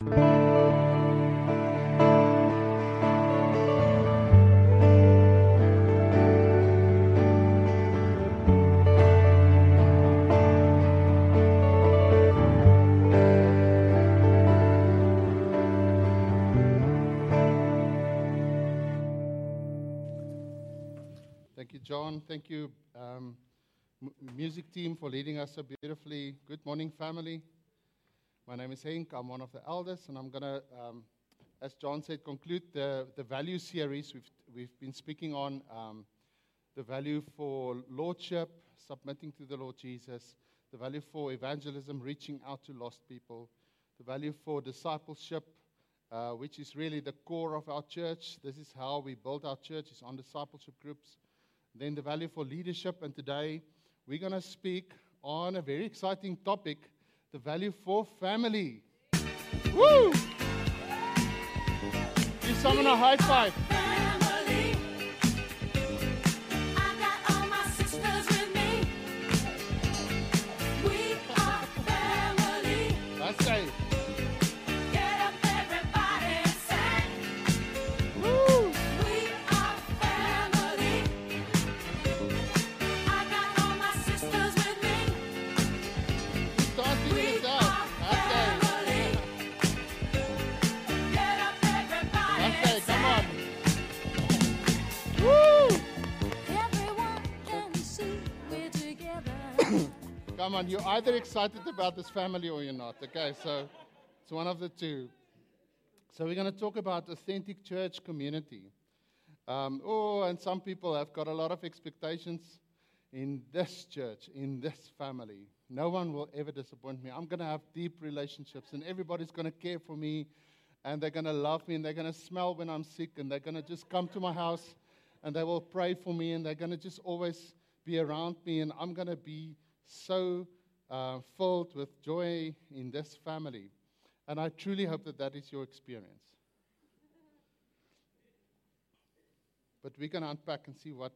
Thank you, John. Thank you, um, m- music team, for leading us so beautifully. Good morning, family. My name is Henk. I'm one of the elders, and I'm going to, um, as John said, conclude the, the value series. We've, we've been speaking on um, the value for lordship, submitting to the Lord Jesus, the value for evangelism, reaching out to lost people, the value for discipleship, uh, which is really the core of our church. This is how we build our church, is on discipleship groups. Then the value for leadership. And today we're going to speak on a very exciting topic the value for family. Woo! Give someone a high five. Come on, you're either excited about this family or you're not. Okay, so it's one of the two. So we're going to talk about authentic church community. Um, oh, and some people have got a lot of expectations in this church, in this family. No one will ever disappoint me. I'm going to have deep relationships, and everybody's going to care for me, and they're going to love me, and they're going to smell when I'm sick, and they're going to just come to my house, and they will pray for me, and they're going to just always be around me, and I'm going to be so uh, filled with joy in this family. And I truly hope that that is your experience. But we're going to unpack and see what,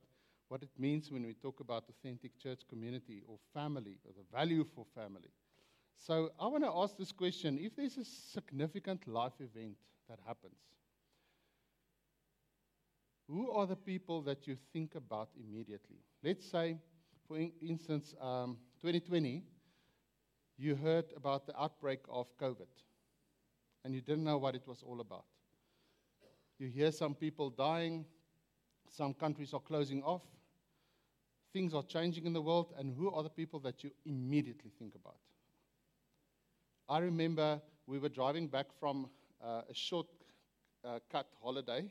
what it means when we talk about authentic church community or family, or the value for family. So I want to ask this question if there's a significant life event that happens, who are the people that you think about immediately? Let's say, for in- instance, um, 2020, you heard about the outbreak of COVID and you didn't know what it was all about. You hear some people dying, some countries are closing off, things are changing in the world, and who are the people that you immediately think about? I remember we were driving back from uh, a short uh, cut holiday.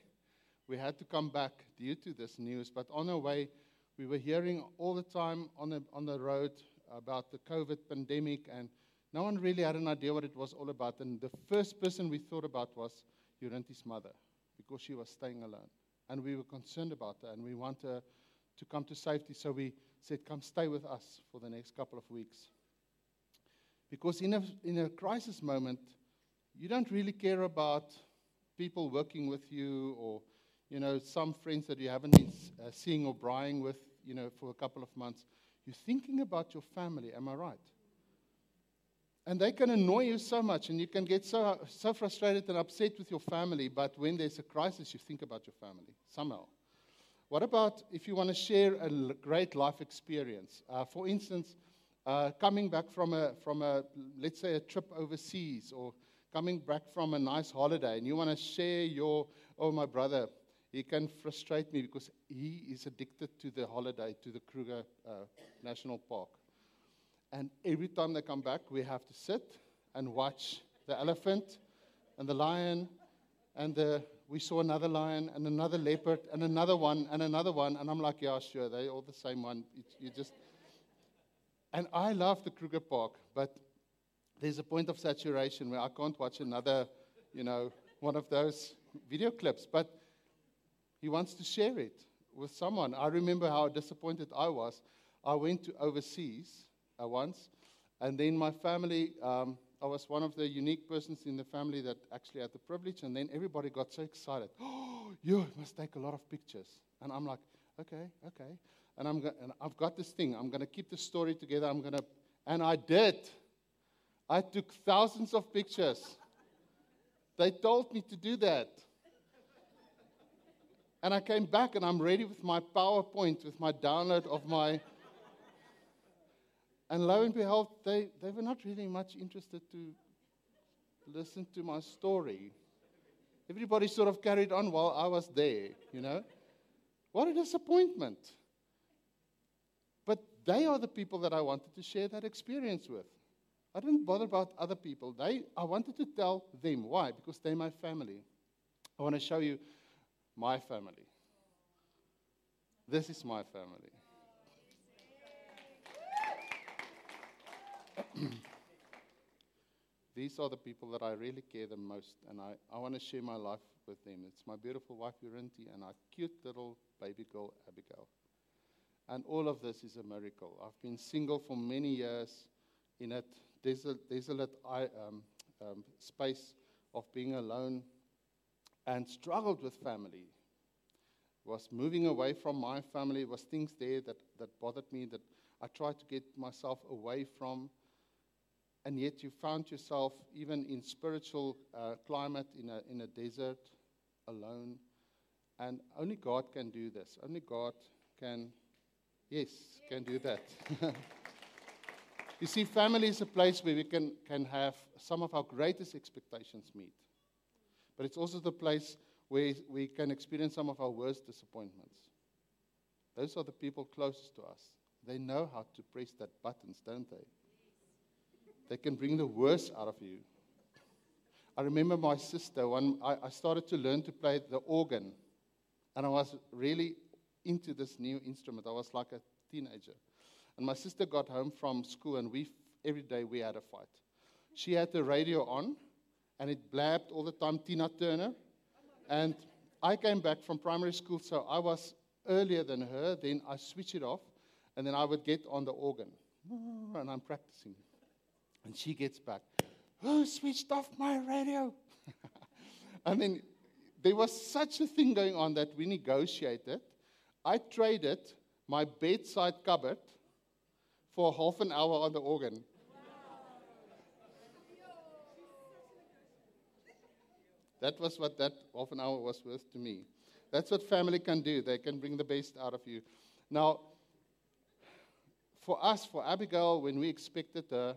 We had to come back due to this news, but on our way, we were hearing all the time on the, on the road about the COVID pandemic, and no one really had an idea what it was all about. And the first person we thought about was Urinti's mother, because she was staying alone. And we were concerned about her, and we want her to come to safety. So we said, Come stay with us for the next couple of weeks. Because in a, in a crisis moment, you don't really care about people working with you or, you know, some friends that you haven't been uh, seeing or braaiing with, you know, for a couple of months. You're thinking about your family, am I right? And they can annoy you so much, and you can get so, so frustrated and upset with your family, but when there's a crisis, you think about your family somehow. What about if you want to share a l- great life experience? Uh, for instance, uh, coming back from a, from a, let's say, a trip overseas, or coming back from a nice holiday, and you want to share your, oh, my brother, he can frustrate me because he is addicted to the holiday, to the Kruger uh, National Park. And every time they come back, we have to sit and watch the elephant and the lion and the, we saw another lion and another leopard and another one and another one. And I'm like, yeah, sure, they're all the same one. You just. And I love the Kruger Park, but there's a point of saturation where I can't watch another, you know, one of those video clips. But he wants to share it with someone. I remember how disappointed I was. I went to overseas uh, once, and then my family, um, I was one of the unique persons in the family that actually had the privilege, and then everybody got so excited. Oh, you must take a lot of pictures. And I'm like, okay, okay. And, I'm go- and I've got this thing. I'm going to keep the story together. I'm going to, and I did. I took thousands of pictures. They told me to do that. And I came back and I'm ready with my PowerPoint, with my download of my. And lo and behold, they, they were not really much interested to listen to my story. Everybody sort of carried on while I was there, you know. What a disappointment. But they are the people that I wanted to share that experience with. I didn't bother about other people. They, I wanted to tell them. Why? Because they're my family. I want to show you my family. This is my family. These are the people that I really care the most, and I, I want to share my life with them. It's my beautiful wife, Urinti, and our cute little baby girl, Abigail. And all of this is a miracle. I've been single for many years in a desolate, desolate um, um, space of being alone and struggled with family. Was moving away from my family, was things there that, that bothered me that I tried to get myself away from. And yet you found yourself, even in spiritual uh, climate, in a, in a desert, alone. And only God can do this. Only God can, yes, can do that. you see, family is a place where we can, can have some of our greatest expectations meet. But it's also the place where we can experience some of our worst disappointments. Those are the people closest to us. They know how to press that buttons, don't they? They can bring the worst out of you. I remember my sister, when I, I started to learn to play the organ, and I was really into this new instrument. I was like a teenager. And my sister got home from school, and we, every day we had a fight. She had the radio on, and it blabbed all the time Tina Turner. And I came back from primary school, so I was earlier than her. Then I switched it off, and then I would get on the organ. Ah, and I'm practicing. And she gets back. Who switched off my radio? and then there was such a thing going on that we negotiated. I traded my bedside cupboard for half an hour on the organ. That was what that half an hour was worth to me. That's what family can do. They can bring the best out of you. Now, for us, for Abigail, when we expected her,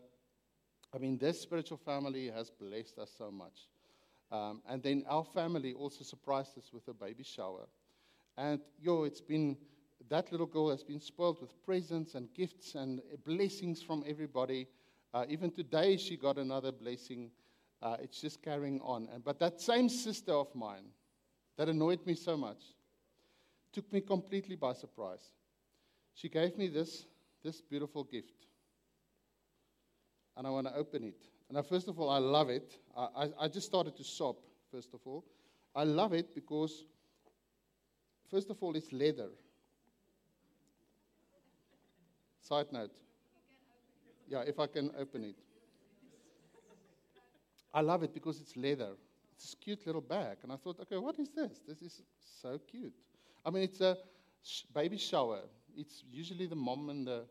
I mean, this spiritual family has blessed us so much. Um, and then our family also surprised us with a baby shower. And yo, it's been, that little girl has been spoiled with presents and gifts and blessings from everybody. Uh, even today, she got another blessing. Uh, it's just carrying on. But that same sister of mine that annoyed me so much took me completely by surprise. She gave me this, this beautiful gift and I want to open it. And I, first of all, I love it. I, I, I just started to sob, first of all. I love it because, first of all, it's leather. Side note. Yeah, if I can open it. I love it because it's leather. It's a cute little bag. And I thought, okay, what is this? This is so cute. I mean, it's a sh- baby shower. It's usually the mom and the,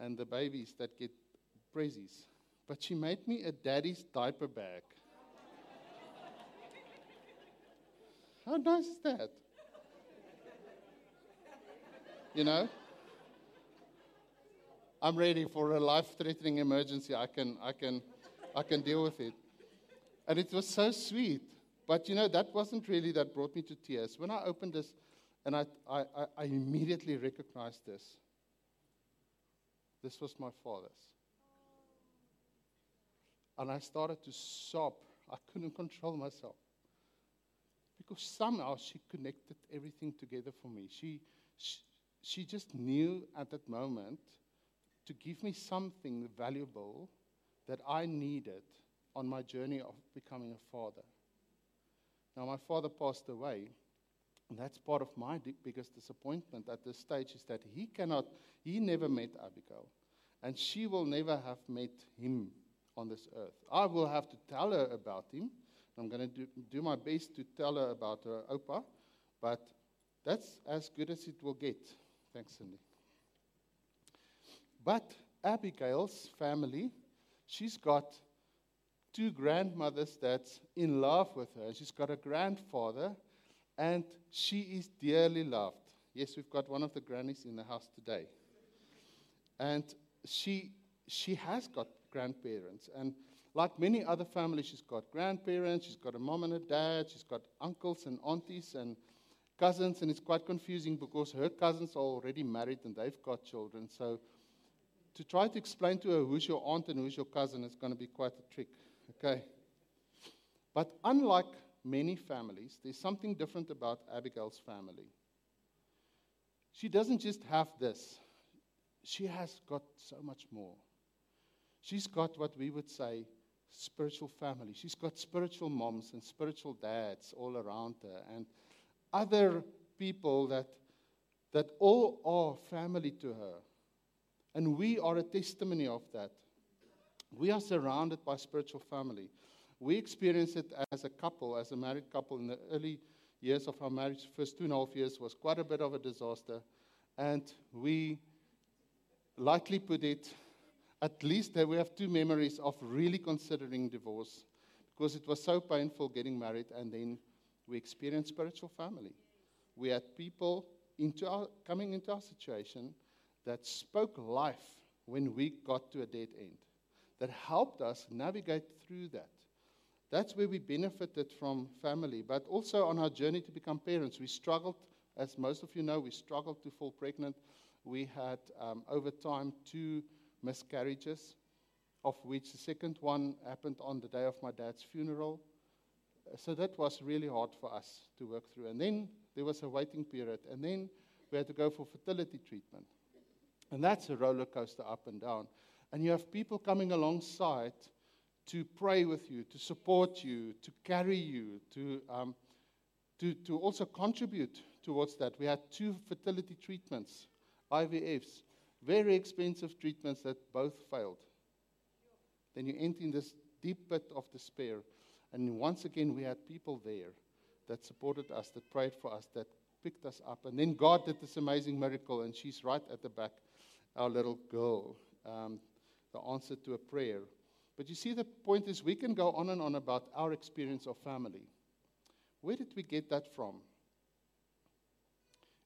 and the babies that get prezzies. But she made me a daddy's diaper bag. How nice is that? You know? I'm ready for a life-threatening emergency. I can, I can, I can deal with it. And it was so sweet. But you know, that wasn't really that brought me to tears. When I opened this, and I, I, I- immediately recognized this. This was my father's. And I started to sob. I couldn't control myself. Because somehow she connected everything together for me. She, she, she just knew at that moment to give me something valuable that I needed on my journey of becoming a father. Now, my father passed away, and that's part of my biggest disappointment at this stage is that he cannot, he never met Abigail, and she will never have met him on this earth. I will have to tell her about him. I'm going to do, do my best to tell her about her Opa, but that's as good as it will get. Thanks, Cindy. But Abigail's family, she's got two grandmothers that's in love with her. She's got a grandfather, and she is dearly loved. Yes, we've got one of the grannies in the house today. And she, she has got grandparents. And like many other families, she's got grandparents, she's got a mom and a dad, she's got uncles and aunties and cousins. And it's quite confusing because her cousins are already married and they've got children. So to try to explain to her who's your aunt and who's your cousin is going to be quite a trick. Okay? But unlike many families, there's something different about Abigail's family. She doesn't just have this, she has got so much more. She's got what we would say spiritual family. She's got spiritual moms and spiritual dads all around her and other people that, that all are family to her. And we are a testimony of that. We are surrounded by spiritual family. We experience it as a couple, as a married couple in the early years of our marriage. First two and a half years was quite a bit of a disaster. And we lightly put it, at least that we have two memories of really considering divorce because it was so painful getting married and then we experienced spiritual family. We had people into our, coming into our situation that spoke life when we got to a dead end, that helped us navigate through that. That's where we benefited from family, but also on our journey to become parents. We struggled, as most of you know, we struggled to fall pregnant. We had, um, over time, two miscarriages, of which the second one happened on the day of my dad's funeral. So that was really hard for us to work through. And then there was a waiting period, and then we had to go for fertility treatment. And that's a roller coaster up and down. And you have people coming alongside to pray with you, to support you, to carry you, to, um, to, to also contribute towards that. We had two fertility treatments, IVFs, very expensive treatments that both failed. Then you enter in this deep pit of despair. And once again, we had people there that supported us, that prayed for us, that picked us up. And then God did this amazing miracle, and she's right at the back, our little girl, um, the answer to a prayer. But you see, the point is, we can go on and on about our experience of family. Where did we get that from?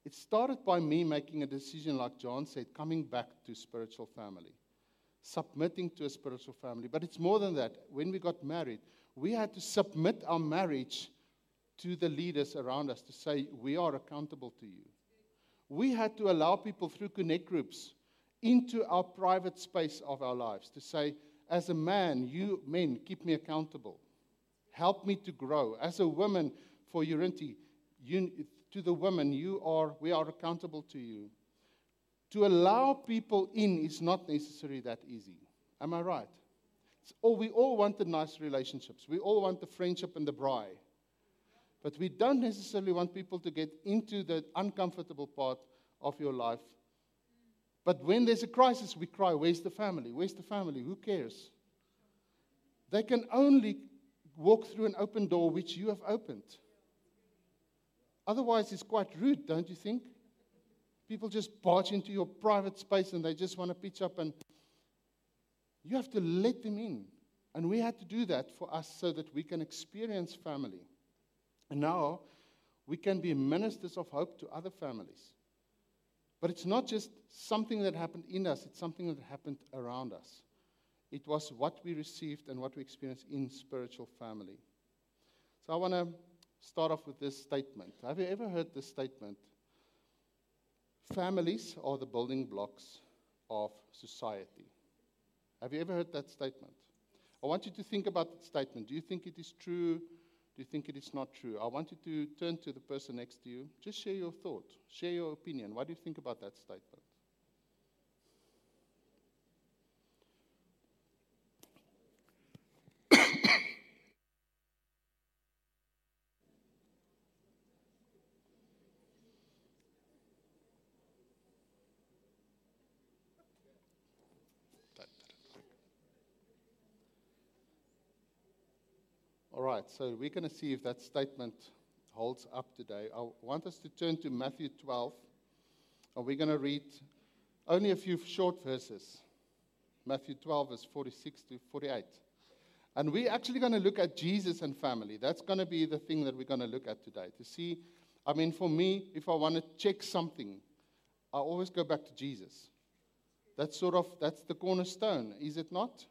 It started by me making a decision, like John said, coming back to spiritual family, submitting to a spiritual family. But it's more than that. When we got married, we had to submit our marriage to the leaders around us to say, We are accountable to you. We had to allow people through connect groups into our private space of our lives to say, As a man, you men, keep me accountable. Help me to grow. As a woman, for Urinti, you, to the women, you are, we are accountable to you. To allow people in is not necessarily that easy. Am I right? It's all, we all want the nice relationships. We all want the friendship and the braai. But we don't necessarily want people to get into the uncomfortable part of your life. But when there's a crisis, we cry, Where's the family? Where's the family? Who cares? They can only walk through an open door which you have opened. Otherwise, it's quite rude, don't you think? People just barge into your private space and they just want to pitch up, and you have to let them in. And we had to do that for us so that we can experience family. And now we can be ministers of hope to other families. But it's not just something that happened in us, it's something that happened around us. It was what we received and what we experienced in spiritual family. So I want to start off with this statement. Have you ever heard this statement? Families are the building blocks of society. Have you ever heard that statement? I want you to think about that statement. Do you think it is true? Do you think it is not true? I want you to turn to the person next to you. Just share your thought, share your opinion. What do you think about that statement? All right, so we're going to see if that statement holds up today. I want us to turn to Matthew 12, and we're going to read only a few short verses. Matthew 12, verse 46 to 48. And we're actually going to look at Jesus and family. That's going to be the thing that we're going to look at today. To see, I mean, for me, if I want to check something, I always go back to Jesus. That's sort of that's the cornerstone, is it not?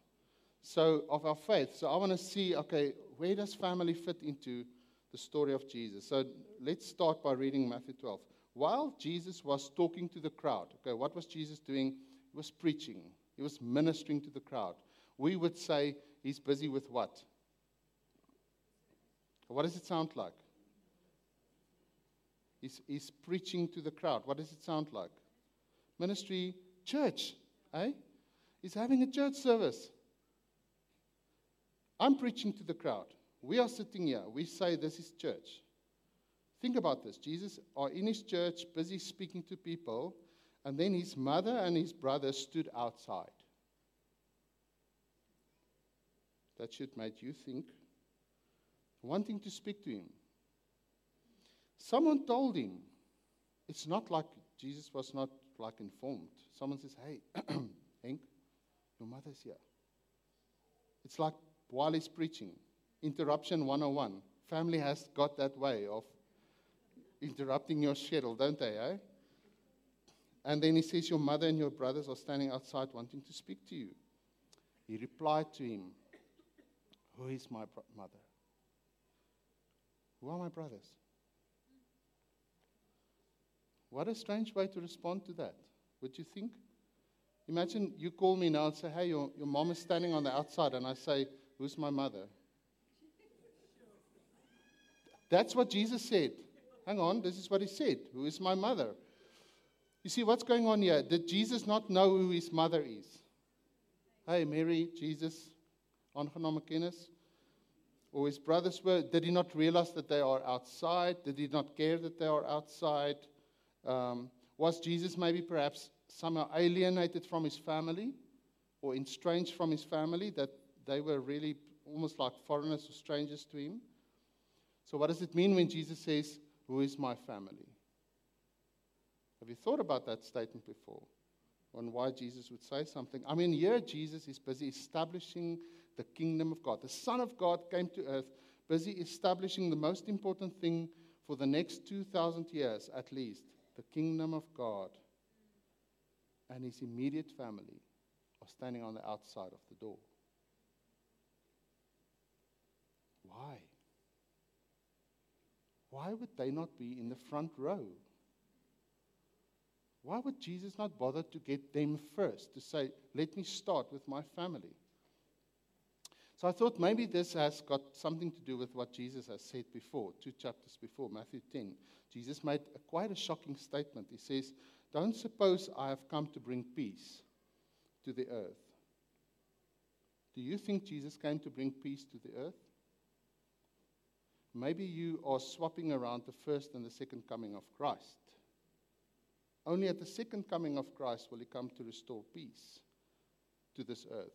So of our faith. So I want to see, okay, where does family fit into the story of Jesus? So let's start by reading Matthew 12. While Jesus was talking to the crowd, okay, what was Jesus doing? He was preaching. He was ministering to the crowd. We would say he's busy with what? What does it sound like? He's, he's preaching to the crowd. What does it sound like? Ministry, church, eh? He's having a church service. I'm preaching to the crowd. We are sitting here. We say this is church. Think about this. Jesus are in his church, busy speaking to people, and then his mother and his brother stood outside. That should make you think, wanting to speak to him. Someone told him, it's not like Jesus was not like informed. Someone says, Hey, Henk, your mother's here. It's like while he's preaching, interruption 101. Family has got that way of interrupting your schedule, don't they, eh? And then he says, Your mother and your brothers are standing outside wanting to speak to you. He replied to him, Who is my mother? Who are my brothers? What a strange way to respond to that, would you think? Imagine you call me now and say, Hey, your, your mom is standing on the outside, and I say, Who's my mother? That's what Jesus said. Hang on, this is what he said. Who is my mother? You see, what's going on here? Did Jesus not know who his mother is? Hey, Mary, Jesus, aangename kennis. Or his brothers were, did he not realize that they are outside? Did he not care that they are outside? Um, was Jesus maybe perhaps somehow alienated from his family or estranged from his family that they were really almost like foreigners or strangers to him? So, what does it mean when Jesus says, Who is my family? Have you thought about that statement before? On why Jesus would say something? I mean, here Jesus is busy establishing the kingdom of God. The Son of God came to earth, busy establishing the most important thing for the next 2,000 years at least the kingdom of God. And his immediate family are standing on the outside of the door. Why? Why would they not be in the front row? Why would Jesus not bother to get them first, to say, let me start with my family? So I thought maybe this has got something to do with what Jesus has said before, two chapters before, Matthew 10. Jesus made a, quite a shocking statement. He says, Don't suppose I have come to bring peace to the earth. Do you think Jesus came to bring peace to the earth? Maybe you are swapping around the first and the second coming of Christ. Only at the second coming of Christ will he come to restore peace to this earth.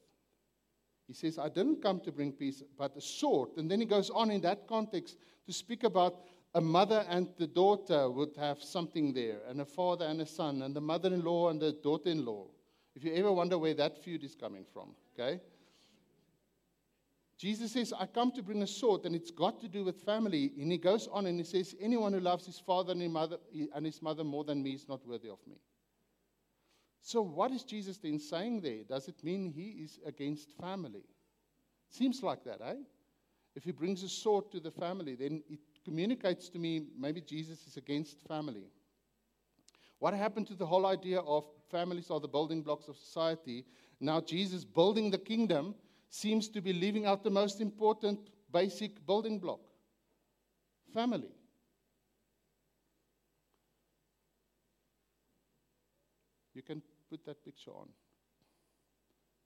He says, I didn't come to bring peace, but a sword. And then he goes on in that context to speak about a mother and the daughter would have something there, and a father and a son, and the mother in law and the daughter in law. If you ever wonder where that feud is coming from, okay? Jesus says, I come to bring a sword, and it's got to do with family. And he goes on and he says, Anyone who loves his father and his mother, and his mother more than me is not worthy of me. So, what is Jesus then saying there? Does it mean he is against family? Seems like that, eh? If he brings a sword to the family, then it communicates to me maybe Jesus is against family. What happened to the whole idea of families are the building blocks of society? Now, Jesus building the kingdom seems to be leaving out the most important basic building block family. You can put that picture on.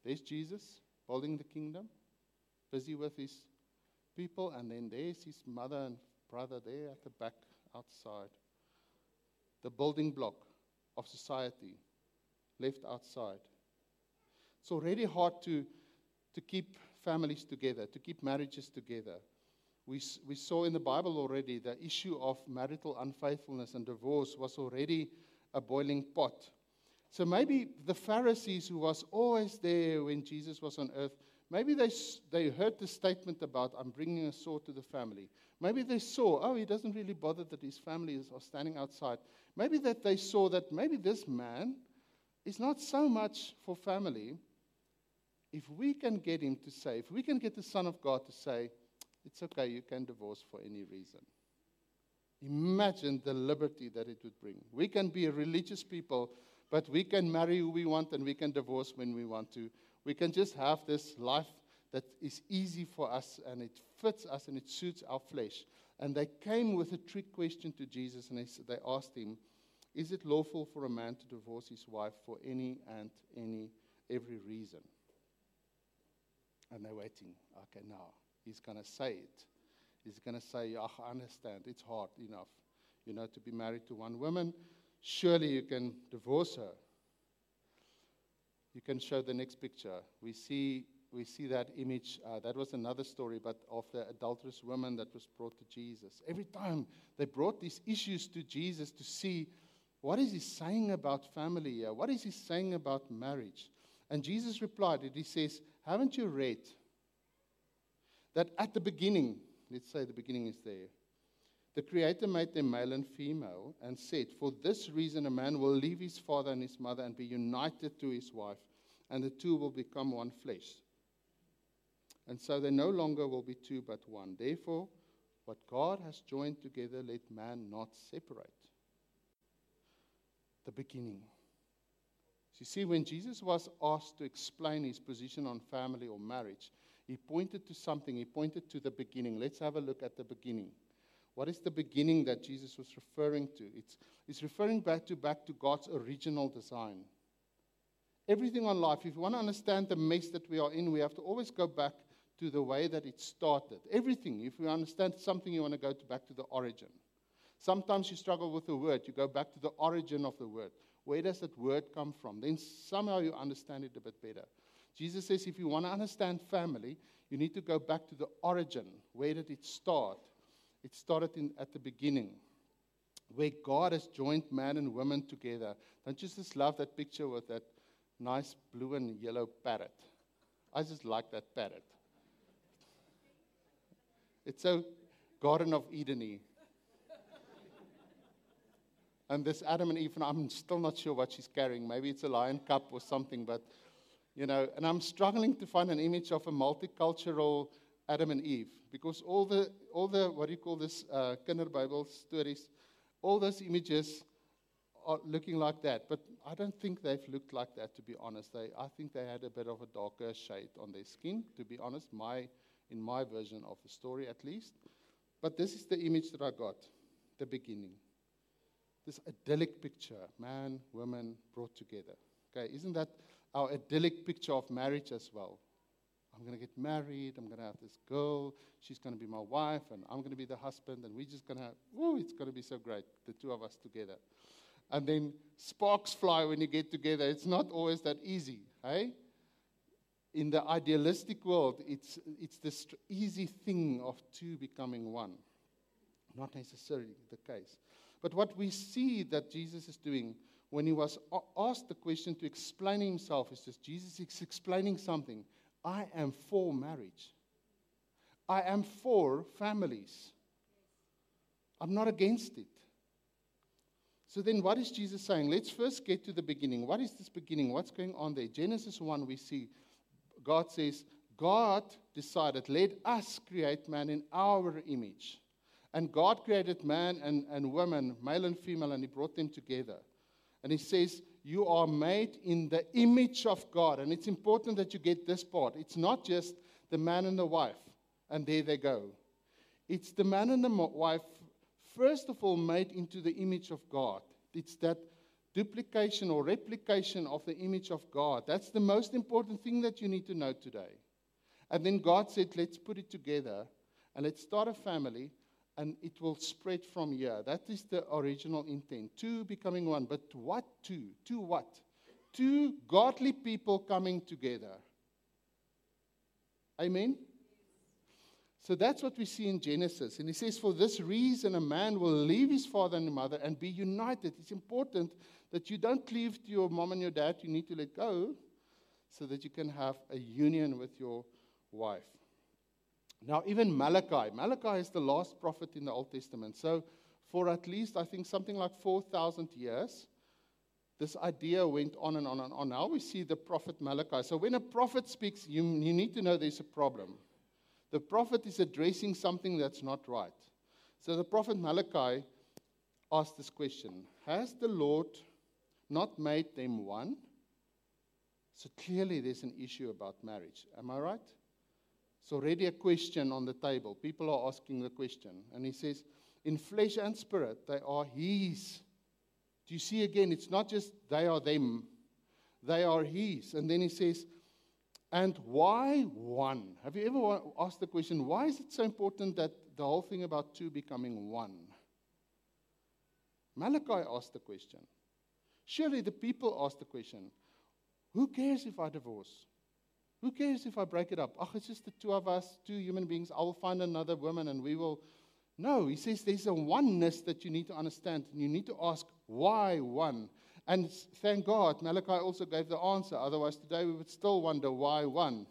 There's Jesus building the kingdom, busy with his people, and then there's his mother and brother there at the back outside. The building block of society left outside. It's already hard to, to keep families together, to keep marriages together. We, we saw in the Bible already the issue of marital unfaithfulness and divorce was already a boiling pot. So maybe the Pharisees, who was always there when Jesus was on earth, Maybe they, they heard the statement about, I'm bringing a sword to the family. Maybe they saw, oh, he doesn't really bother that his family is, are standing outside. Maybe that they saw that maybe this man is not so much for family. If we can get him to say, if we can get the Son of God to say, it's okay, you can divorce for any reason. Imagine the liberty that it would bring. We can be a religious people, but we can marry who we want and we can divorce when we want to. We can just have this life that is easy for us and it fits us and it suits our flesh. And they came with a trick question to Jesus and they, they asked him, Is it lawful for a man to divorce his wife for any and any, every reason? And they're waiting. Okay, now he's going to say it. He's going to say, "Ah, I understand. It's hard enough, you know, to be married to one woman. Surely you can divorce her. You can show the next picture. We see, we see that image. Uh, that was another story, but of the adulterous woman that was brought to Jesus. Every time they brought these issues to Jesus to see what is he saying about family here? What is he saying about marriage? And Jesus replied, and he says, Haven't you read that at the beginning, let's say the beginning is there, the Creator made them male and female and said, For this reason, a man will leave his father and his mother and be united to his wife, and the two will become one flesh. And so they no longer will be two but one. Therefore, what God has joined together, let man not separate. The beginning. You see, when Jesus was asked to explain his position on family or marriage, he pointed to something. He pointed to the beginning. Let's have a look at the beginning. What is the beginning that Jesus was referring to? It's, it's referring back to, back to God's original design. Everything on life, if you want to understand the mess that we are in, we have to always go back to the way that it started. Everything, if you understand something, you want to go to back to the origin. Sometimes you struggle with a word, you go back to the origin of the word. Where does that word come from? Then somehow you understand it a bit better. Jesus says if you want to understand family, you need to go back to the origin. Where did it start? It started in, at the beginning, where God has joined man and woman together. Don't you just love that picture with that nice blue and yellow parrot? I just like that parrot. It's so Garden of Eden And this Adam and Eve, and I'm still not sure what she's carrying. Maybe it's a lion cup or something, but you know, and I'm struggling to find an image of a multicultural Adam and Eve because all the, all the what do you call this, uh, Bible stories, all those images are looking like that. But I don't think they've looked like that, to be honest. They, I think they had a bit of a darker shade on their skin, to be honest, my, in my version of the story at least. But this is the image that I got, the beginning. This idyllic picture, man, woman brought together. Okay, isn't that our idyllic picture of marriage as well? I'm going to get married. I'm going to have this girl. She's going to be my wife, and I'm going to be the husband, and we're just going to have, oh, it's going to be so great, the two of us together. And then sparks fly when you get together. It's not always that easy, hey? In the idealistic world, it's, it's this easy thing of two becoming one. Not necessarily the case. But what we see that Jesus is doing when he was asked the question to explain himself is just Jesus is explaining something. I am for marriage. I am for families. I'm not against it. So then, what is Jesus saying? Let's first get to the beginning. What is this beginning? What's going on there? Genesis 1, we see God says, God decided, let us create man in our image. And God created man and, and woman, male and female, and He brought them together. And He says, You are made in the image of God. And it's important that you get this part. It's not just the man and the wife, and there they go. It's the man and the wife, first of all, made into the image of God. It's that duplication or replication of the image of God. That's the most important thing that you need to know today. And then God said, let's put it together and let's start a family and it will spread from here. That is the original intent. Two becoming one. But what two? Two what? Two godly people coming together. Amen? So that's what we see in Genesis. And he says, For this reason, a man will leave his father and mother and be united. It's important that you don't cleave to your mom and your dad. You need to let go so that you can have a union with your wife. Now, even Malachi, Malachi is the last prophet in the Old Testament. So, for at least, I think, something like 4,000 years, this idea went on and on and on. Now we see the prophet Malachi. So, when a prophet speaks, you, you need to know there's a problem. The prophet is addressing something that's not right. So, the prophet Malachi asked this question Has the Lord not made them one? So, clearly, there's an issue about marriage. Am I right? It's already a question on the table. People are asking the question. And he says, In flesh and spirit, they are His. Do you see again? It's not just they are them, they are His. And then he says, And why one? Have you ever asked the question, why is it so important that the whole thing about two becoming one? Malachi asked the question. Surely the people asked the question, Who cares if I divorce? Who cares if I break it up? Oh, it's just the two of us, two human beings. I will find another woman and we will. No, he says there's a oneness that you need to understand. And you need to ask, why one? And thank God, Malachi also gave the answer. Otherwise, today we would still wonder why one.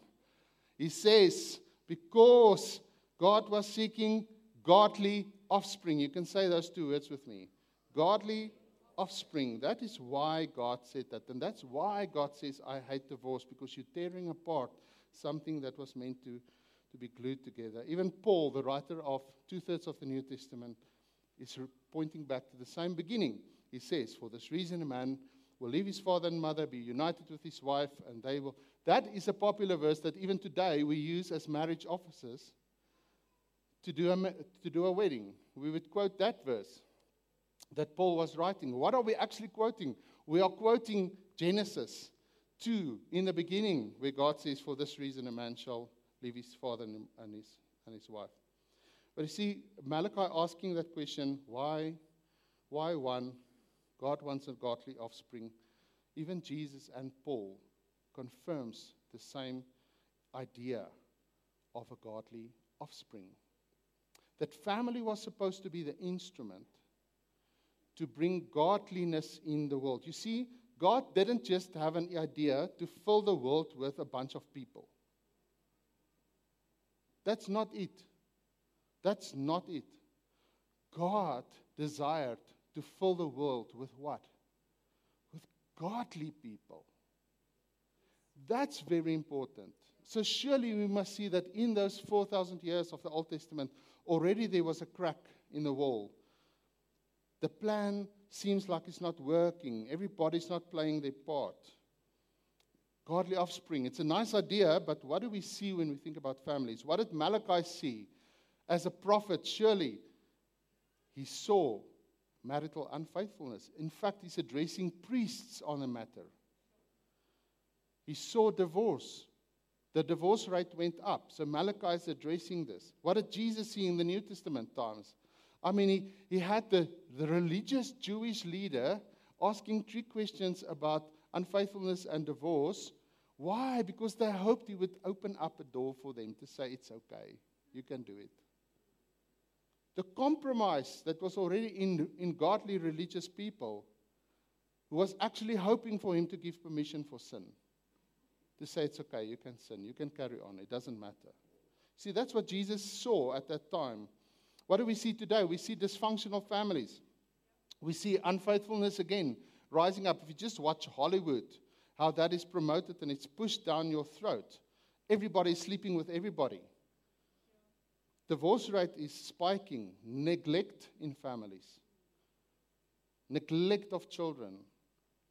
He says, because God was seeking godly offspring. You can say those two words with me godly offspring. That is why God said that. And that's why God says, I hate divorce, because you're tearing apart something that was meant to, to be glued together. Even Paul, the writer of two thirds of the New Testament, is pointing back to the same beginning. He says, For this reason, a man will leave his father and mother, be united with his wife, and they will. That is a popular verse that even today we use as marriage officers to do a, to do a wedding. We would quote that verse that Paul was writing. What are we actually quoting? We are quoting Genesis 2 in the beginning, where God says, For this reason, a man shall leave his father and, his, and his wife. But you see, Malachi asking that question, why, why one? God wants a godly offspring. Even Jesus and Paul confirms the same idea of a godly offspring. That family was supposed to be the instrument to bring godliness in the world. You see, God didn't just have an idea to fill the world with a bunch of people. That's not it. That's not it. God desired to fill the world with what? With godly people. That's very important. So, surely we must see that in those 4,000 years of the Old Testament, already there was a crack in the wall. The plan seems like it's not working, everybody's not playing their part. Godly offspring. It's a nice idea, but what do we see when we think about families? What did Malachi see? As a prophet, surely he saw marital unfaithfulness. In fact, he's addressing priests on the matter. He saw divorce. The divorce rate went up. So Malachi is addressing this. What did Jesus see in the New Testament times? I mean, he, he had the, the religious Jewish leader asking three questions about unfaithfulness and divorce. Why? Because they hoped he would open up a door for them to say, it's okay, you can do it. The compromise that was already in, in godly religious people was actually hoping for him to give permission for sin. To say, it's okay, you can sin, you can carry on, it doesn't matter. See, that's what Jesus saw at that time. What do we see today? We see dysfunctional families. We see unfaithfulness again rising up. If you just watch Hollywood, how that is promoted and it's pushed down your throat. Everybody is sleeping with everybody. Divorce rate is spiking. Neglect in families. Neglect of children.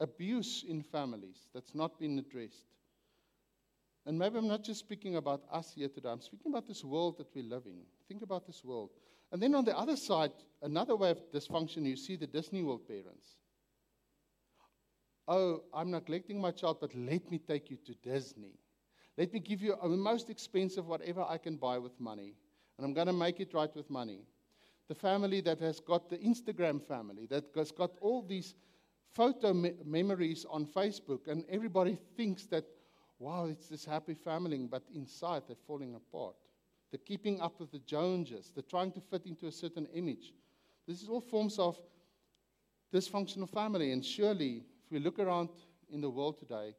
Abuse in families that's not been addressed. And maybe I'm not just speaking about us here today, I'm speaking about this world that we live in. Think about this world. And then on the other side, another way of dysfunction, you see the Disney World parents. Oh, I'm neglecting my child, but let me take you to Disney. Let me give you the most expensive whatever I can buy with money. And I'm going to make it right with money. The family that has got the Instagram family, that has got all these photo me- memories on Facebook, and everybody thinks that, wow, it's this happy family, but inside they're falling apart. The keeping up with the Joneses, the trying to fit into a certain image. This is all forms of dysfunctional family. And surely, if we look around in the world today,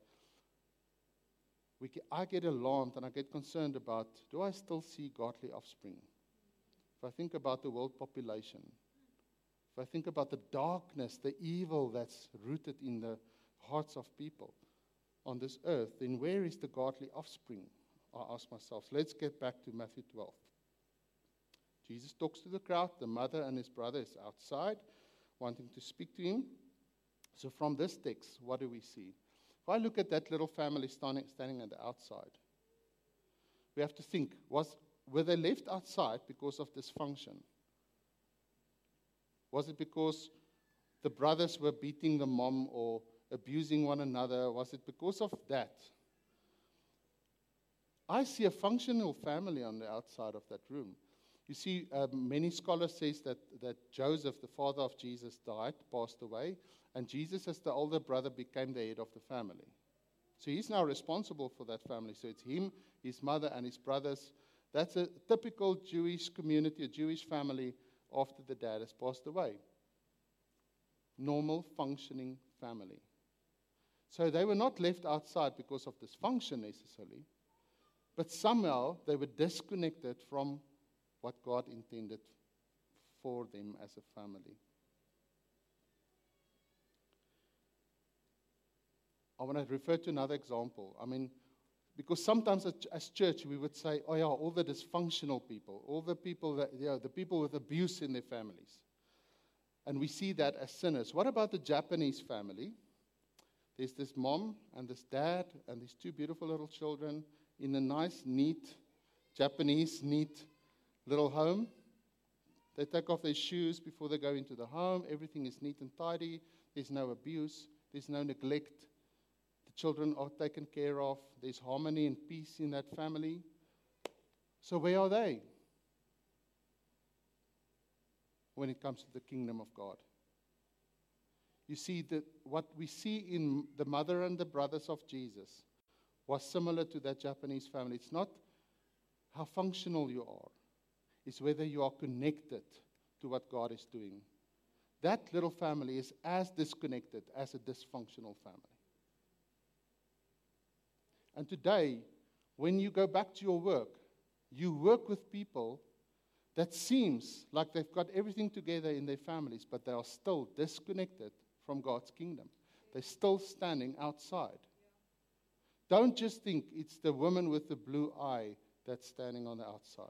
we I get alarmed and I get concerned about do I still see godly offspring? If I think about the world population, if I think about the darkness, the evil that's rooted in the hearts of people on this earth, then where is the godly offspring? I ask myself. Let's get back to Matthew 12. Jesus talks to the crowd. The mother and his brother is outside, wanting to speak to him. So from this text, what do we see? If I look at that little family standing, standing on the outside, we have to think was, were they left outside because of dysfunction? Was it because the brothers were beating the mom or abusing one another? Was it because of that? I see a functional family on the outside of that room. You see, uh, many scholars says that, that Joseph, the father of Jesus, died, passed away, and Jesus, as the older brother, became the head of the family. So he's now responsible for that family. So it's him, his mother, and his brothers. That's a typical Jewish community, a Jewish family after the dad has passed away. Normal, functioning family. So they were not left outside because of dysfunction necessarily, but somehow they were disconnected from what God intended for them as a family. I want to refer to another example. I mean, because sometimes as- church we would say, oh yeah, all the dysfunctional people, all the people that, you know, the people with abuse in their families. And we see that as sinners. What about the Japanese family? There's this mom and this dad and these two beautiful little children in a nice, neat, Japanese, neat little home. They take off their shoes before they go into the home. Everything is neat and tidy. There's no abuse, there's no neglect. The children are taken care of. There's harmony and peace in that family. So, where are they when it comes to the kingdom of God? You see, that what we see in the mother and the brothers of Jesus was similar to that Japanese family. It's not how functional you are, it's whether you are connected to what God is doing. That little family is as disconnected as a dysfunctional family. And today, when you go back to your work, you work with people that seems like they've got everything together in their families, but they are still disconnected from God's kingdom. They're still standing outside. Don't just think it's the woman with the blue eye that's standing on the outside.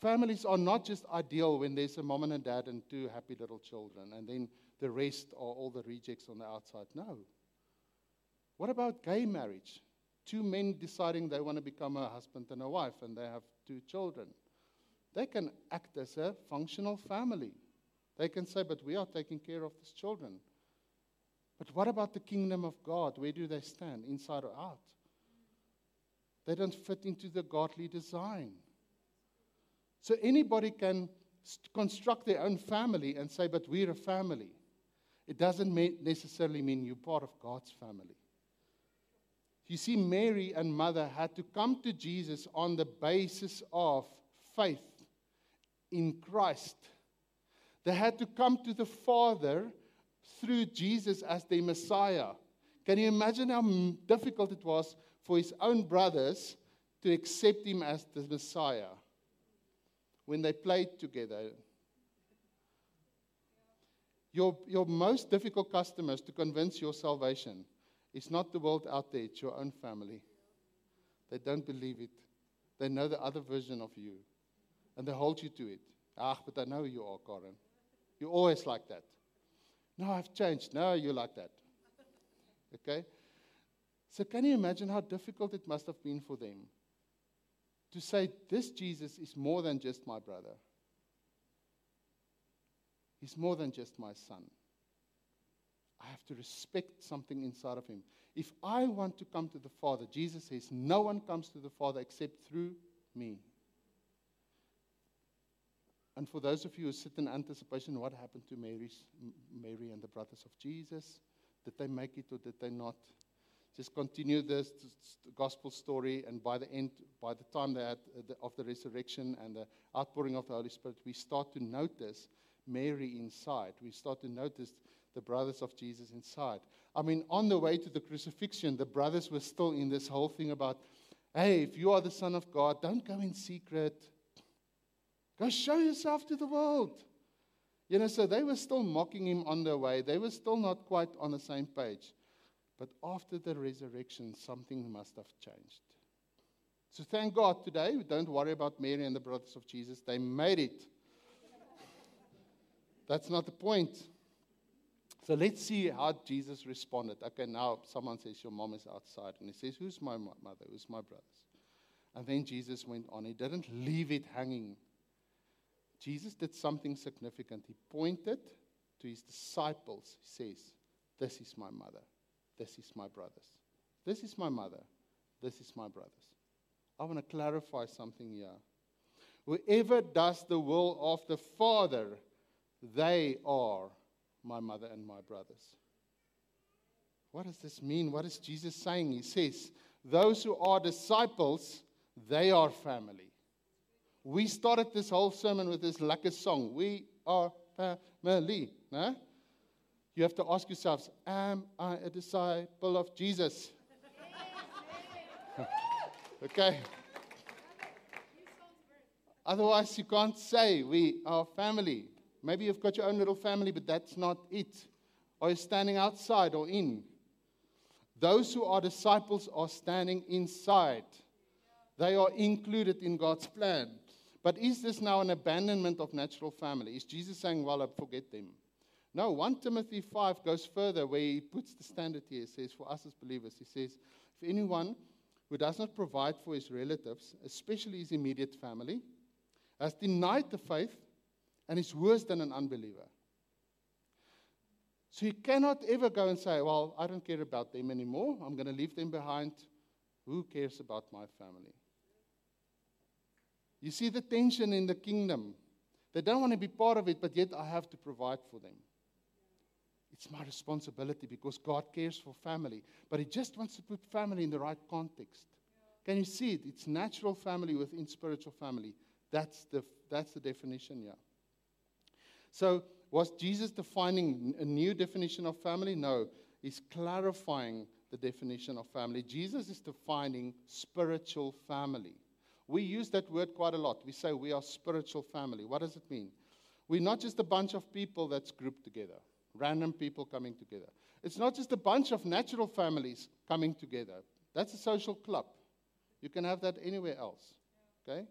Families are not just ideal when there's a mom and a dad and two happy little children, and then the rest are all the rejects on the outside. No. What about gay marriage? Two men deciding they want to become a husband and a wife, and they have two children. They can act as a functional family. They can say, but we are taking care of these children. But what about the kingdom of God? Where do they stand, inside or out? They don't fit into the godly design. So anybody can st- construct their own family and say, but we're a family. It doesn't necessarily mean you're part of God's family. You see, Mary and mother had to come to Jesus on the basis of faith in Christ. They had to come to the Father through Jesus as their Messiah. Can you imagine how difficult it was for his own brothers to accept him as the Messiah when they played together? Your, your most difficult customers to convince your salvation is not the world out there, it's your own family. They don't believe it. They know the other version of you. And they hold you to it. Ah, but I know you are, Karen. You're always like that. No, I've changed. No, you're like that. Okay? So, can you imagine how difficult it must have been for them to say, This Jesus is more than just my brother? He's more than just my son. I have to respect something inside of him. If I want to come to the Father, Jesus says, No one comes to the Father except through me. And for those of you who sit in anticipation, what happened to Mary's, Mary and the brothers of Jesus? Did they make it or did they not? Just continue this gospel story, and by the end, by the time they had, uh, of the resurrection and the outpouring of the Holy Spirit, we start to notice Mary inside. We start to notice the brothers of Jesus inside. I mean, on the way to the crucifixion, the brothers were still in this whole thing about, hey, if you are the Son of God, don't go in secret. Go show yourself to the world. You know, so they were still mocking him on their way. They were still not quite on the same page. But after the resurrection, something must have changed. So thank God today, don't worry about Mary and the brothers of Jesus. They made it. That's not the point. So let's see how Jesus responded. Okay, now someone says, Your mom is outside. And he says, Who's my mother? Who's my brothers? And then Jesus went on. He didn't leave it hanging. Jesus did something significant. He pointed to his disciples. He says, This is my mother. This is my brothers. This is my mother. This is my brothers. I want to clarify something here. Whoever does the will of the Father, they are my mother and my brothers. What does this mean? What is Jesus saying? He says, Those who are disciples, they are family. We started this whole sermon with this lucky song. We are family. No? You have to ask yourselves, Am I a disciple of Jesus? okay. Otherwise, you can't say we are family. Maybe you've got your own little family, but that's not it. Are you standing outside or in? Those who are disciples are standing inside. They are included in God's plan. But is this now an abandonment of natural family? Is Jesus saying, well, I forget them? No, 1 Timothy 5 goes further where he puts the standard here. He says, for us as believers, he says, if anyone who does not provide for his relatives, especially his immediate family, has denied the faith and is worse than an unbeliever. So you cannot ever go and say, Well, I don't care about them anymore. I'm going to leave them behind. Who cares about my family? You see the tension in the kingdom. They don't want to be part of it, but yet I have to provide for them. It's my responsibility because God cares for family, but He just wants to put family in the right context. Can you see it? It's natural family within spiritual family. That's the, that's the definition, yeah. So, was Jesus defining a new definition of family? No, he's clarifying the definition of family. Jesus is defining spiritual family. We use that word quite a lot. We say we are spiritual family. What does it mean? We're not just a bunch of people that's grouped together, random people coming together. It's not just a bunch of natural families coming together. That's a social club. You can have that anywhere else. Okay?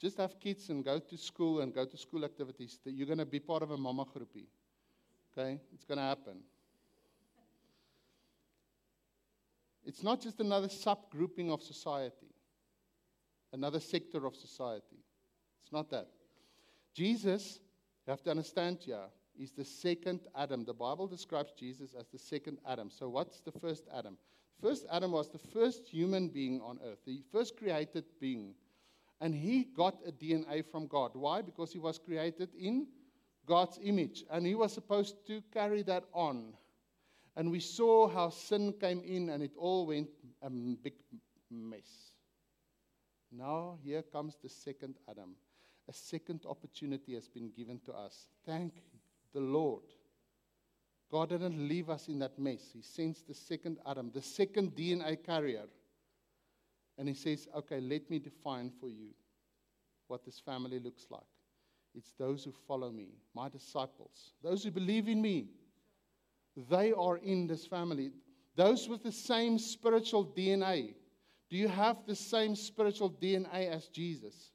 Just have kids and go to school and go to school activities. You're going to be part of a mama groupie. Okay? It's going to happen. It's not just another subgrouping of society, another sector of society. It's not that. Jesus, you have to understand here, is the second Adam. The Bible describes Jesus as the second Adam. So, what's the first Adam? First Adam was the first human being on earth, the first created being. And he got a DNA from God. Why? Because he was created in God's image. And he was supposed to carry that on. And we saw how sin came in and it all went a big mess. Now, here comes the second Adam. A second opportunity has been given to us. Thank the Lord. God didn't leave us in that mess. He sends the second Adam, the second DNA carrier. And he says, Okay, let me define for you what this family looks like. It's those who follow me, my disciples, those who believe in me. They are in this family. Those with the same spiritual DNA. Do you have the same spiritual DNA as Jesus?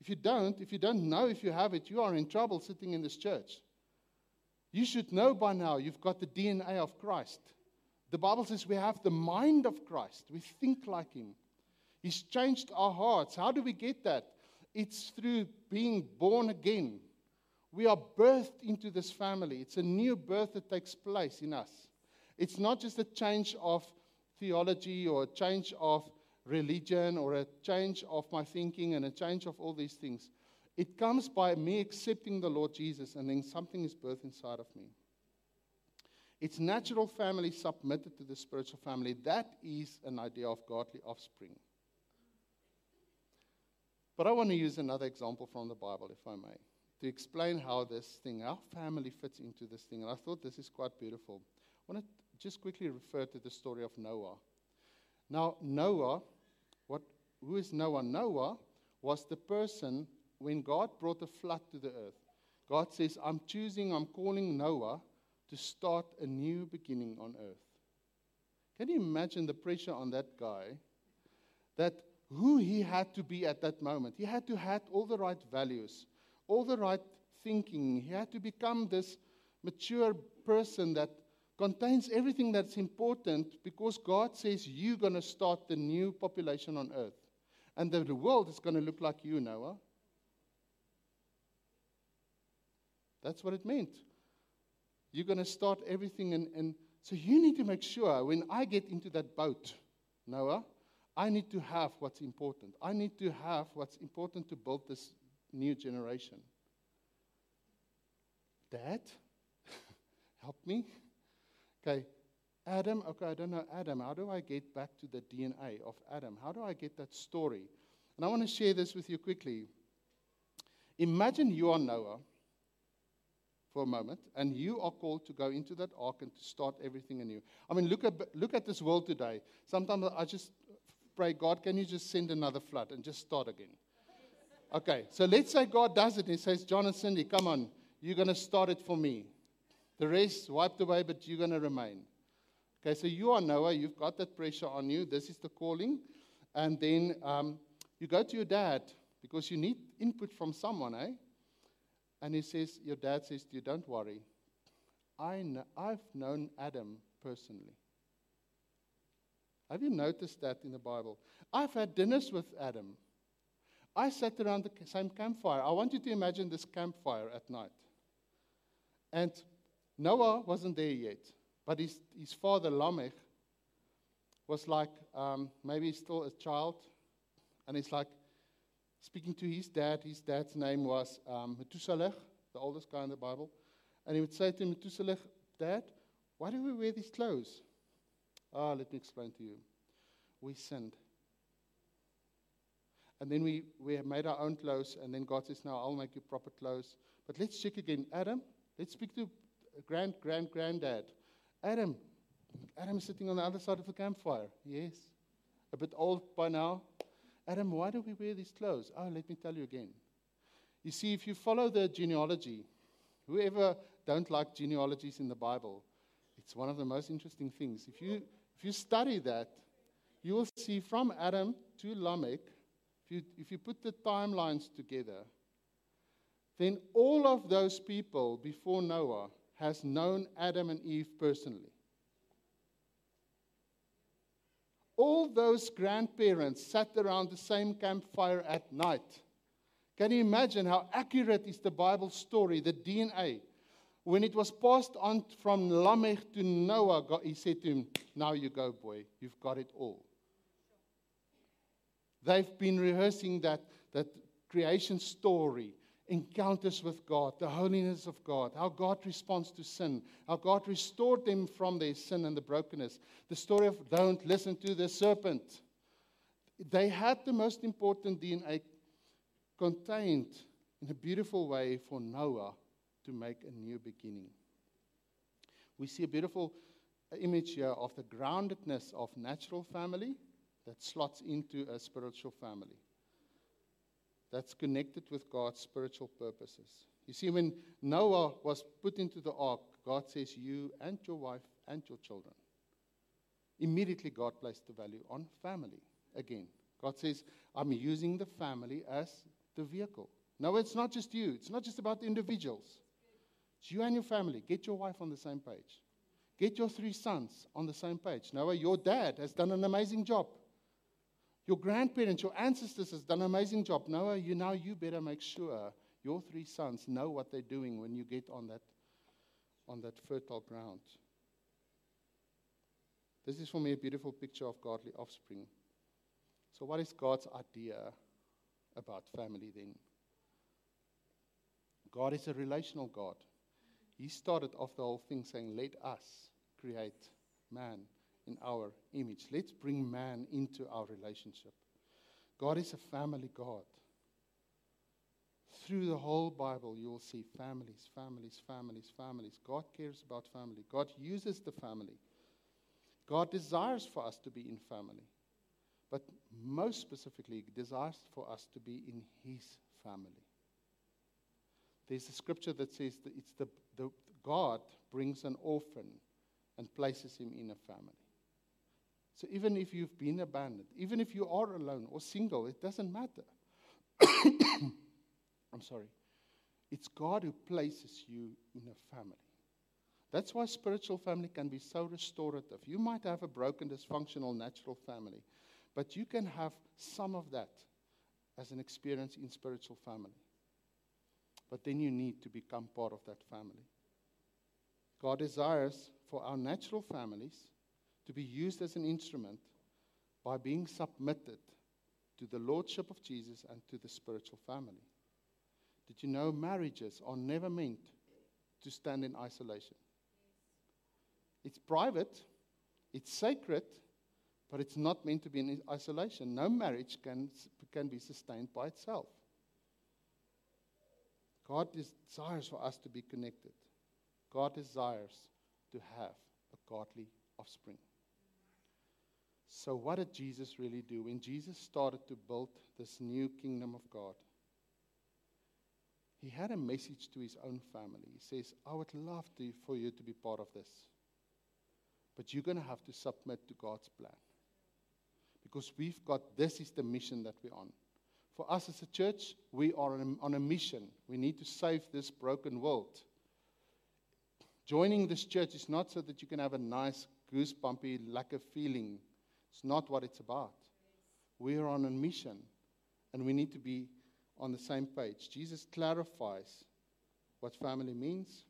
If you don't, if you don't know if you have it, you are in trouble sitting in this church. You should know by now you've got the DNA of Christ. The Bible says we have the mind of Christ. We think like Him. He's changed our hearts. How do we get that? It's through being born again. We are birthed into this family. It's a new birth that takes place in us. It's not just a change of theology or a change of religion or a change of my thinking and a change of all these things. It comes by me accepting the Lord Jesus and then something is birthed inside of me. It's natural family submitted to the spiritual family. That is an idea of godly offspring. But I want to use another example from the Bible, if I may. to explain how this thing, our family fits into this thing. And I thought this is quite beautiful. I want to just quickly refer to the story of Noah. Now, Noah, what, who is Noah? Noah was the person when God brought a flood to the earth. God says, I'm choosing, I'm calling Noah to start a new beginning on earth. Can you imagine the pressure on that guy? That who he had to be at that moment. He had to have all the right values, all the right thinking. He had to become this mature person that contains everything that's important because God says you're going to start the new population on earth. And the, the world is going to look like you, Noah. That's what it meant. You're going to start everything. And, and so you need to make sure when I get into that boat, Noah, I need to have what's important. I need to have what's important to build this new generation. Dad, help me. Okay, Adam, okay, I don't know Adam. How do I get back to the DNA of Adam? How do I get that story? And I want to share this with you quickly. Imagine you are Noah for a moment, and you are called to go into that ark and to start everything anew. I mean, look at, look at this world today. Sometimes I just pray, God, can you just send another flood and just start again? Okay, so let's say God does it. He says, John and Cindy, come on, you're going to start it for me. The rest wiped away, but you're going to remain. Okay, so you are Noah. You've got that pressure on you. This is the calling. And then um, you go to your dad because you need input from someone, eh? And he says, Your dad says to you, Don't worry. I I've known Adam personally. Have you noticed that in the Bible? I've had dinners with Adam. I sat around the same campfire. I want you to imagine this campfire at night. And Noah wasn't there yet, but his, his father Lamech was like um, maybe still a child, and he's like speaking to his dad. His dad's name was um, Methuselah, the oldest guy in the Bible, and he would say to Methuselah, "Dad, why do we wear these clothes?" Ah, let me explain to you. We sinned. And then we, we have made our own clothes, and then God says, Now I'll make you proper clothes. But let's check again. Adam, let's speak to grand, grand, granddad. Adam, Adam is sitting on the other side of the campfire. Yes. A bit old by now. Adam, why do we wear these clothes? Oh, let me tell you again. You see, if you follow the genealogy, whoever don't like genealogies in the Bible, it's one of the most interesting things. If you, if you study that, you will see from Adam to Lamech, if you, if you put the timelines together, then all of those people before Noah has known Adam and Eve personally. All those grandparents sat around the same campfire at night. Can you imagine how accurate is the Bible story, the DNA? When it was passed on from Lamech to Noah, he said to him, Now you go, boy, you've got it all. They've been rehearsing that, that creation story, encounters with God, the holiness of God, how God responds to sin, how God restored them from their sin and the brokenness. The story of don't listen to the serpent. They had the most important DNA contained in a beautiful way for Noah to make a new beginning. We see a beautiful image here of the groundedness of natural family that slots into a spiritual family that's connected with God's spiritual purposes. You see, when Noah was put into the ark, God says, You and your wife and your children. Immediately, God placed the value on family again. God says, I'm using the family as the vehicle. No, it's not just you, it's not just about the individuals. It's you and your family. Get your wife on the same page. Get your three sons on the same page. Noah, your dad has done an amazing job. Your grandparents, your ancestors has done an amazing job. Noah, you now you better make sure your three sons know what they're doing when you get on that on that fertile ground. This is for me a beautiful picture of godly offspring. So what is God's idea about family then? God is a relational God. He started off the whole thing saying, Let us create man in our image. Let's bring man into our relationship. God is a family God. through the whole Bible, you will see families, families, families, families. God cares about family. God uses the family. God desires for us to be in family. But most specifically, desires for us to be in His family. There's a scripture that says that it's the, the God brings an orphan and places him in a family. So even if you've been abandoned, even if you are alone or single, it doesn't matter. I'm sorry. It's God who places you in a family. That's why spiritual family can be so restorative. You might have a broken, dysfunctional, natural family, but you can have some of that as an experience in spiritual family. But then you need to become part of that family. God desires for our natural families to be used as an instrument by being submitted to the Lordship of Jesus and to the spiritual family. Did you know marriages are never meant to stand in isolation? It's private, it's sacred, but it's not meant to be in isolation. No marriage can, can be sustained by itself. God desires for us to be connected. God desires to have a godly offspring. So, what did Jesus really do? When Jesus started to build this new kingdom of God, he had a message to his own family. He says, I would love to, for you to be part of this. But you're going to have to submit to God's plan. Because we've got this is the mission that we're on. For us as a church, we are on a, on a mission. We need to save this broken world. Joining this church is not so that you can have a nice, goosebumpy, lack of feeling. It's not what it's about. We are on a mission, and we need to be on the same page. Jesus clarifies what family means.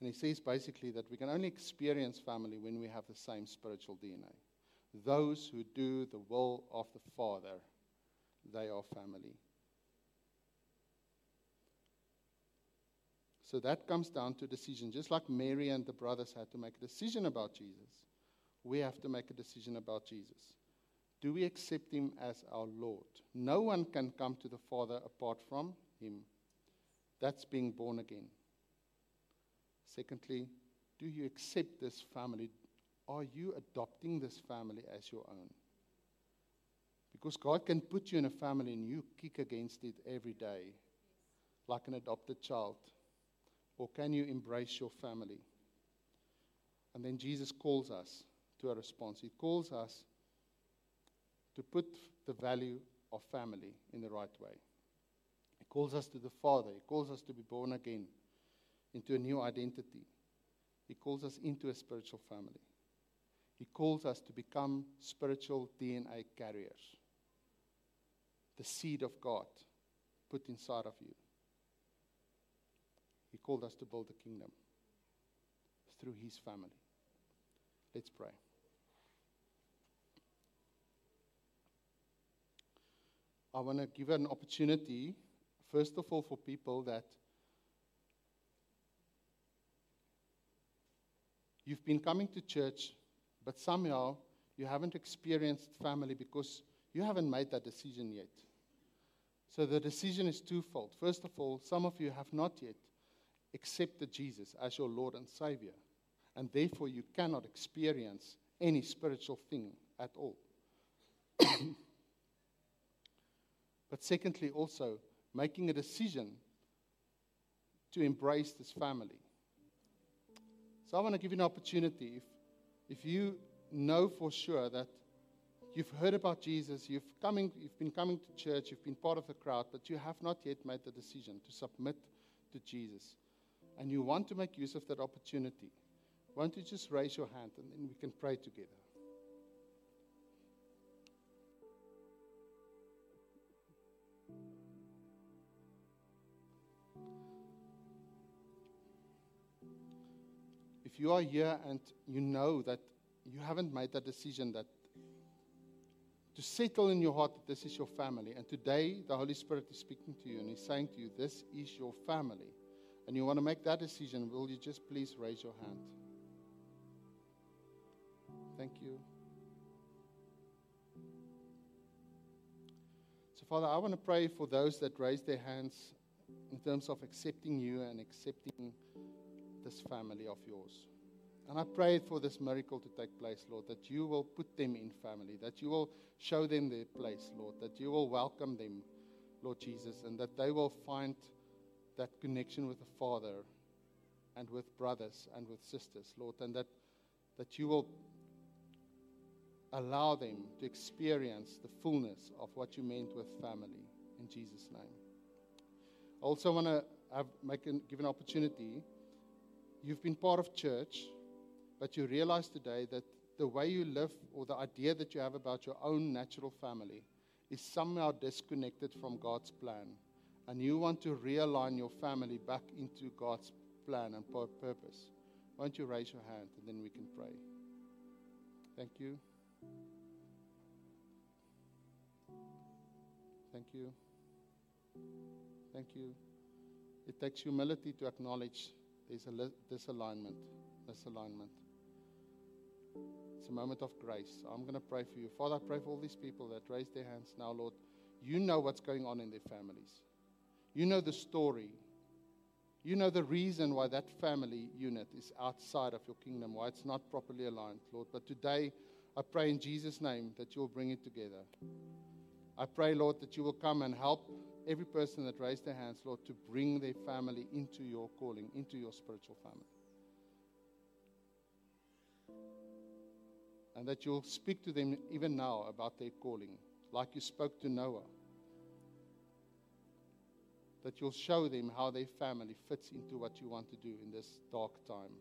And he says basically that we can only experience family when we have the same spiritual DNA. Those who do the will of the Father, they are family. So that comes down to decision. Just like Mary and the brothers had to make a decision about Jesus, we have to make a decision about Jesus. Do we accept him as our Lord? No one can come to the Father apart from him. That's being born again. Secondly, do you accept this family? Are you adopting this family as your own? Because God can put you in a family and you kick against it every day, like an adopted child. Or can you embrace your family? And then Jesus calls us to a response. He calls us to put the value of family in the right way. He calls us to the Father. He calls us to be born again into a new identity. He calls us into a spiritual family. He calls us to become spiritual DNA carriers. The seed of God put inside of you. He called us to build a kingdom through His family. Let's pray. I want to give an opportunity, first of all, for people that you've been coming to church, but somehow you haven't experienced family because you haven't made that decision yet. So the decision is twofold. First of all, some of you have not yet accepted Jesus as your Lord and Savior, and therefore you cannot experience any spiritual thing at all. but secondly, also making a decision to embrace this family. So I want to give you an opportunity. If, if you know for sure that you've heard about Jesus, you've, coming, you've been coming to church, you've been part of the crowd, but you have not yet made the decision to submit to Jesus, and you want to make use of that opportunity, won't you just raise your hand and then we can pray together? If you are here and you know that you haven't made that decision that to settle in your heart that this is your family, and today the Holy Spirit is speaking to you and He's saying to you, This is your family, and you want to make that decision, will you just please raise your hand? Thank you. So, Father, I want to pray for those that raise their hands in terms of accepting you and accepting this family of yours. And I pray for this miracle to take place, Lord, that you will put them in family, that you will show them their place, Lord, that you will welcome them, Lord Jesus, and that they will find that connection with the Father and with brothers and with sisters, Lord, and that, that you will allow them to experience the fullness of what you meant with family in Jesus' name. I also want to make an, give an opportunity. You've been part of church, but you realize today that the way you live or the idea that you have about your own natural family is somehow disconnected from God's plan. And you want to realign your family back into God's plan and purpose. Why don't you raise your hand and then we can pray? Thank you. Thank you. Thank you. It takes humility to acknowledge there's a li- disalignment. Misalignment. It's a moment of grace. I'm going to pray for you. Father, I pray for all these people that raise their hands now, Lord. You know what's going on in their families. You know the story. You know the reason why that family unit is outside of your kingdom, why it's not properly aligned, Lord. But today, I pray in Jesus' name that you'll bring it together. I pray, Lord, that you will come and help every person that raised their hands, Lord, to bring their family into your calling, into your spiritual family. And that you'll speak to them even now about their calling, like you spoke to Noah. That you'll show them how their family fits into what you want to do in this dark time.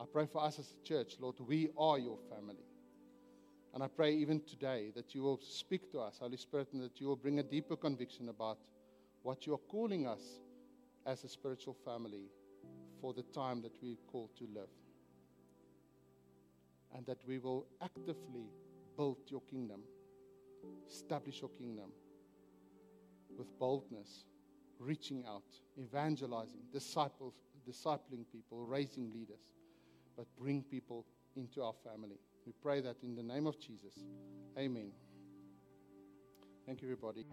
I pray for us as a church, Lord, we are your family. And I pray even today that you will speak to us, Holy Spirit, and that you will bring a deeper conviction about what you are calling us as a spiritual family for the time that we are called to live. And that we will actively build your kingdom, establish your kingdom with boldness, reaching out, evangelizing, discipling people, raising leaders, but bring people into our family. We pray that in the name of Jesus. Amen. Thank you, everybody.